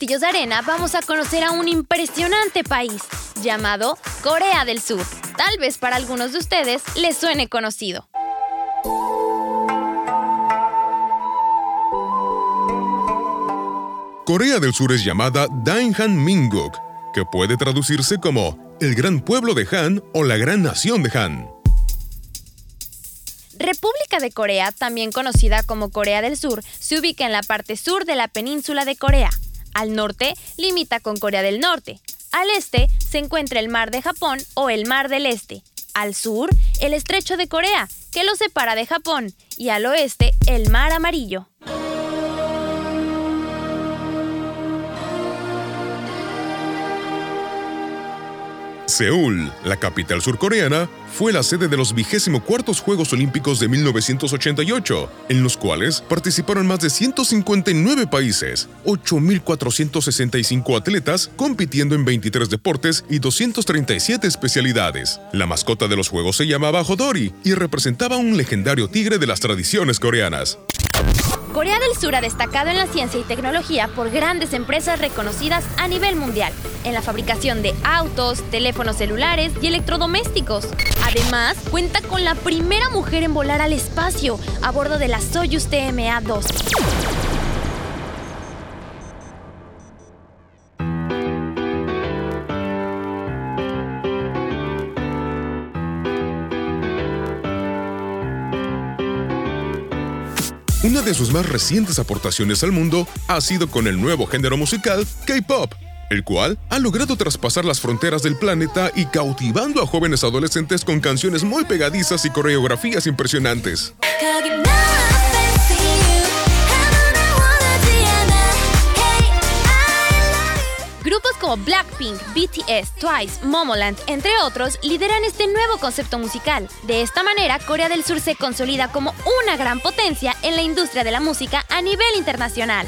Castillos de Arena vamos a conocer a un impresionante país llamado Corea del Sur. Tal vez para algunos de ustedes les suene conocido. Corea del Sur es llamada Daehan Minguk, que puede traducirse como el gran pueblo de Han o la gran nación de Han. República de Corea, también conocida como Corea del Sur, se ubica en la parte sur de la península de Corea. Al norte limita con Corea del Norte. Al este se encuentra el Mar de Japón o el Mar del Este. Al sur, el Estrecho de Corea, que lo separa de Japón. Y al oeste, el Mar Amarillo. Seúl, la capital surcoreana, fue la sede de los 24 Juegos Olímpicos de 1988, en los cuales participaron más de 159 países, 8.465 atletas compitiendo en 23 deportes y 237 especialidades. La mascota de los Juegos se llamaba Hodori y representaba un legendario tigre de las tradiciones coreanas. Corea del Sur ha destacado en la ciencia y tecnología por grandes empresas reconocidas a nivel mundial, en la fabricación de autos, teléfonos celulares y electrodomésticos. Además, cuenta con la primera mujer en volar al espacio a bordo de la Soyuz TMA-2. Una de sus más recientes aportaciones al mundo ha sido con el nuevo género musical K-Pop, el cual ha logrado traspasar las fronteras del planeta y cautivando a jóvenes adolescentes con canciones muy pegadizas y coreografías impresionantes. Blackpink, BTS, Twice, Momoland, entre otros, lideran este nuevo concepto musical. De esta manera, Corea del Sur se consolida como una gran potencia en la industria de la música a nivel internacional.